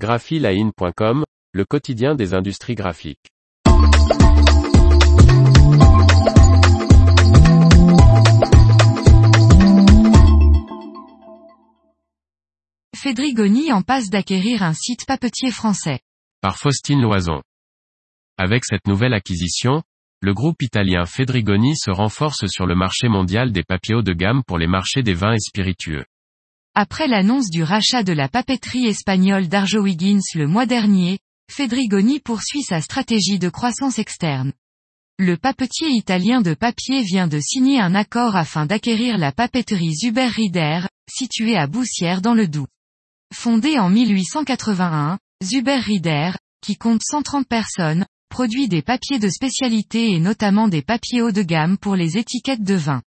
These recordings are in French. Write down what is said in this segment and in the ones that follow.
graphiline.com, le quotidien des industries graphiques. Fédrigoni en passe d'acquérir un site papetier français. Par Faustine Loison. Avec cette nouvelle acquisition, le groupe italien Fedrigoni se renforce sur le marché mondial des papiers haut de gamme pour les marchés des vins et spiritueux. Après l'annonce du rachat de la papeterie espagnole d'Arjo Wiggins le mois dernier, Fedrigoni poursuit sa stratégie de croissance externe. Le papetier italien de papier vient de signer un accord afin d'acquérir la papeterie Zuber Rieder, située à Boussière dans le Doubs. Fondée en 1881, Zuber Rieder, qui compte 130 personnes, produit des papiers de spécialité et notamment des papiers haut de gamme pour les étiquettes de vin.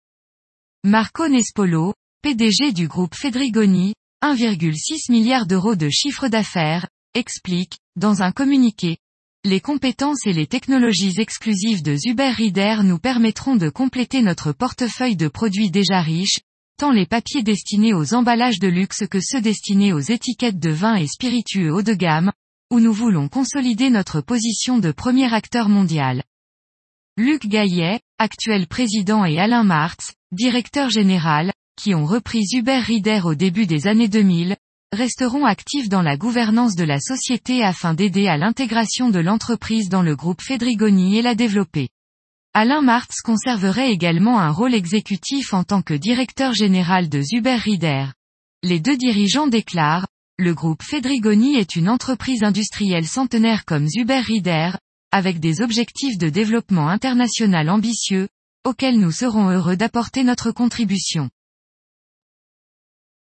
Marco Nespolo, PDG du groupe Fedrigoni, 1,6 milliard d'euros de chiffre d'affaires, explique, dans un communiqué, les compétences et les technologies exclusives de Zuber Rieder nous permettront de compléter notre portefeuille de produits déjà riches, tant les papiers destinés aux emballages de luxe que ceux destinés aux étiquettes de vin et spiritueux haut de gamme, où nous voulons consolider notre position de premier acteur mondial. Luc Gaillet, actuel président et Alain Martz, directeur général, qui ont repris Zuber Rieder au début des années 2000, resteront actifs dans la gouvernance de la société afin d'aider à l'intégration de l'entreprise dans le groupe Fedrigoni et la développer. Alain Martz conserverait également un rôle exécutif en tant que directeur général de Zuber Rieder. Les deux dirigeants déclarent, le groupe Fedrigoni est une entreprise industrielle centenaire comme Zuber Rieder, avec des objectifs de développement international ambitieux, auxquels nous serons heureux d'apporter notre contribution.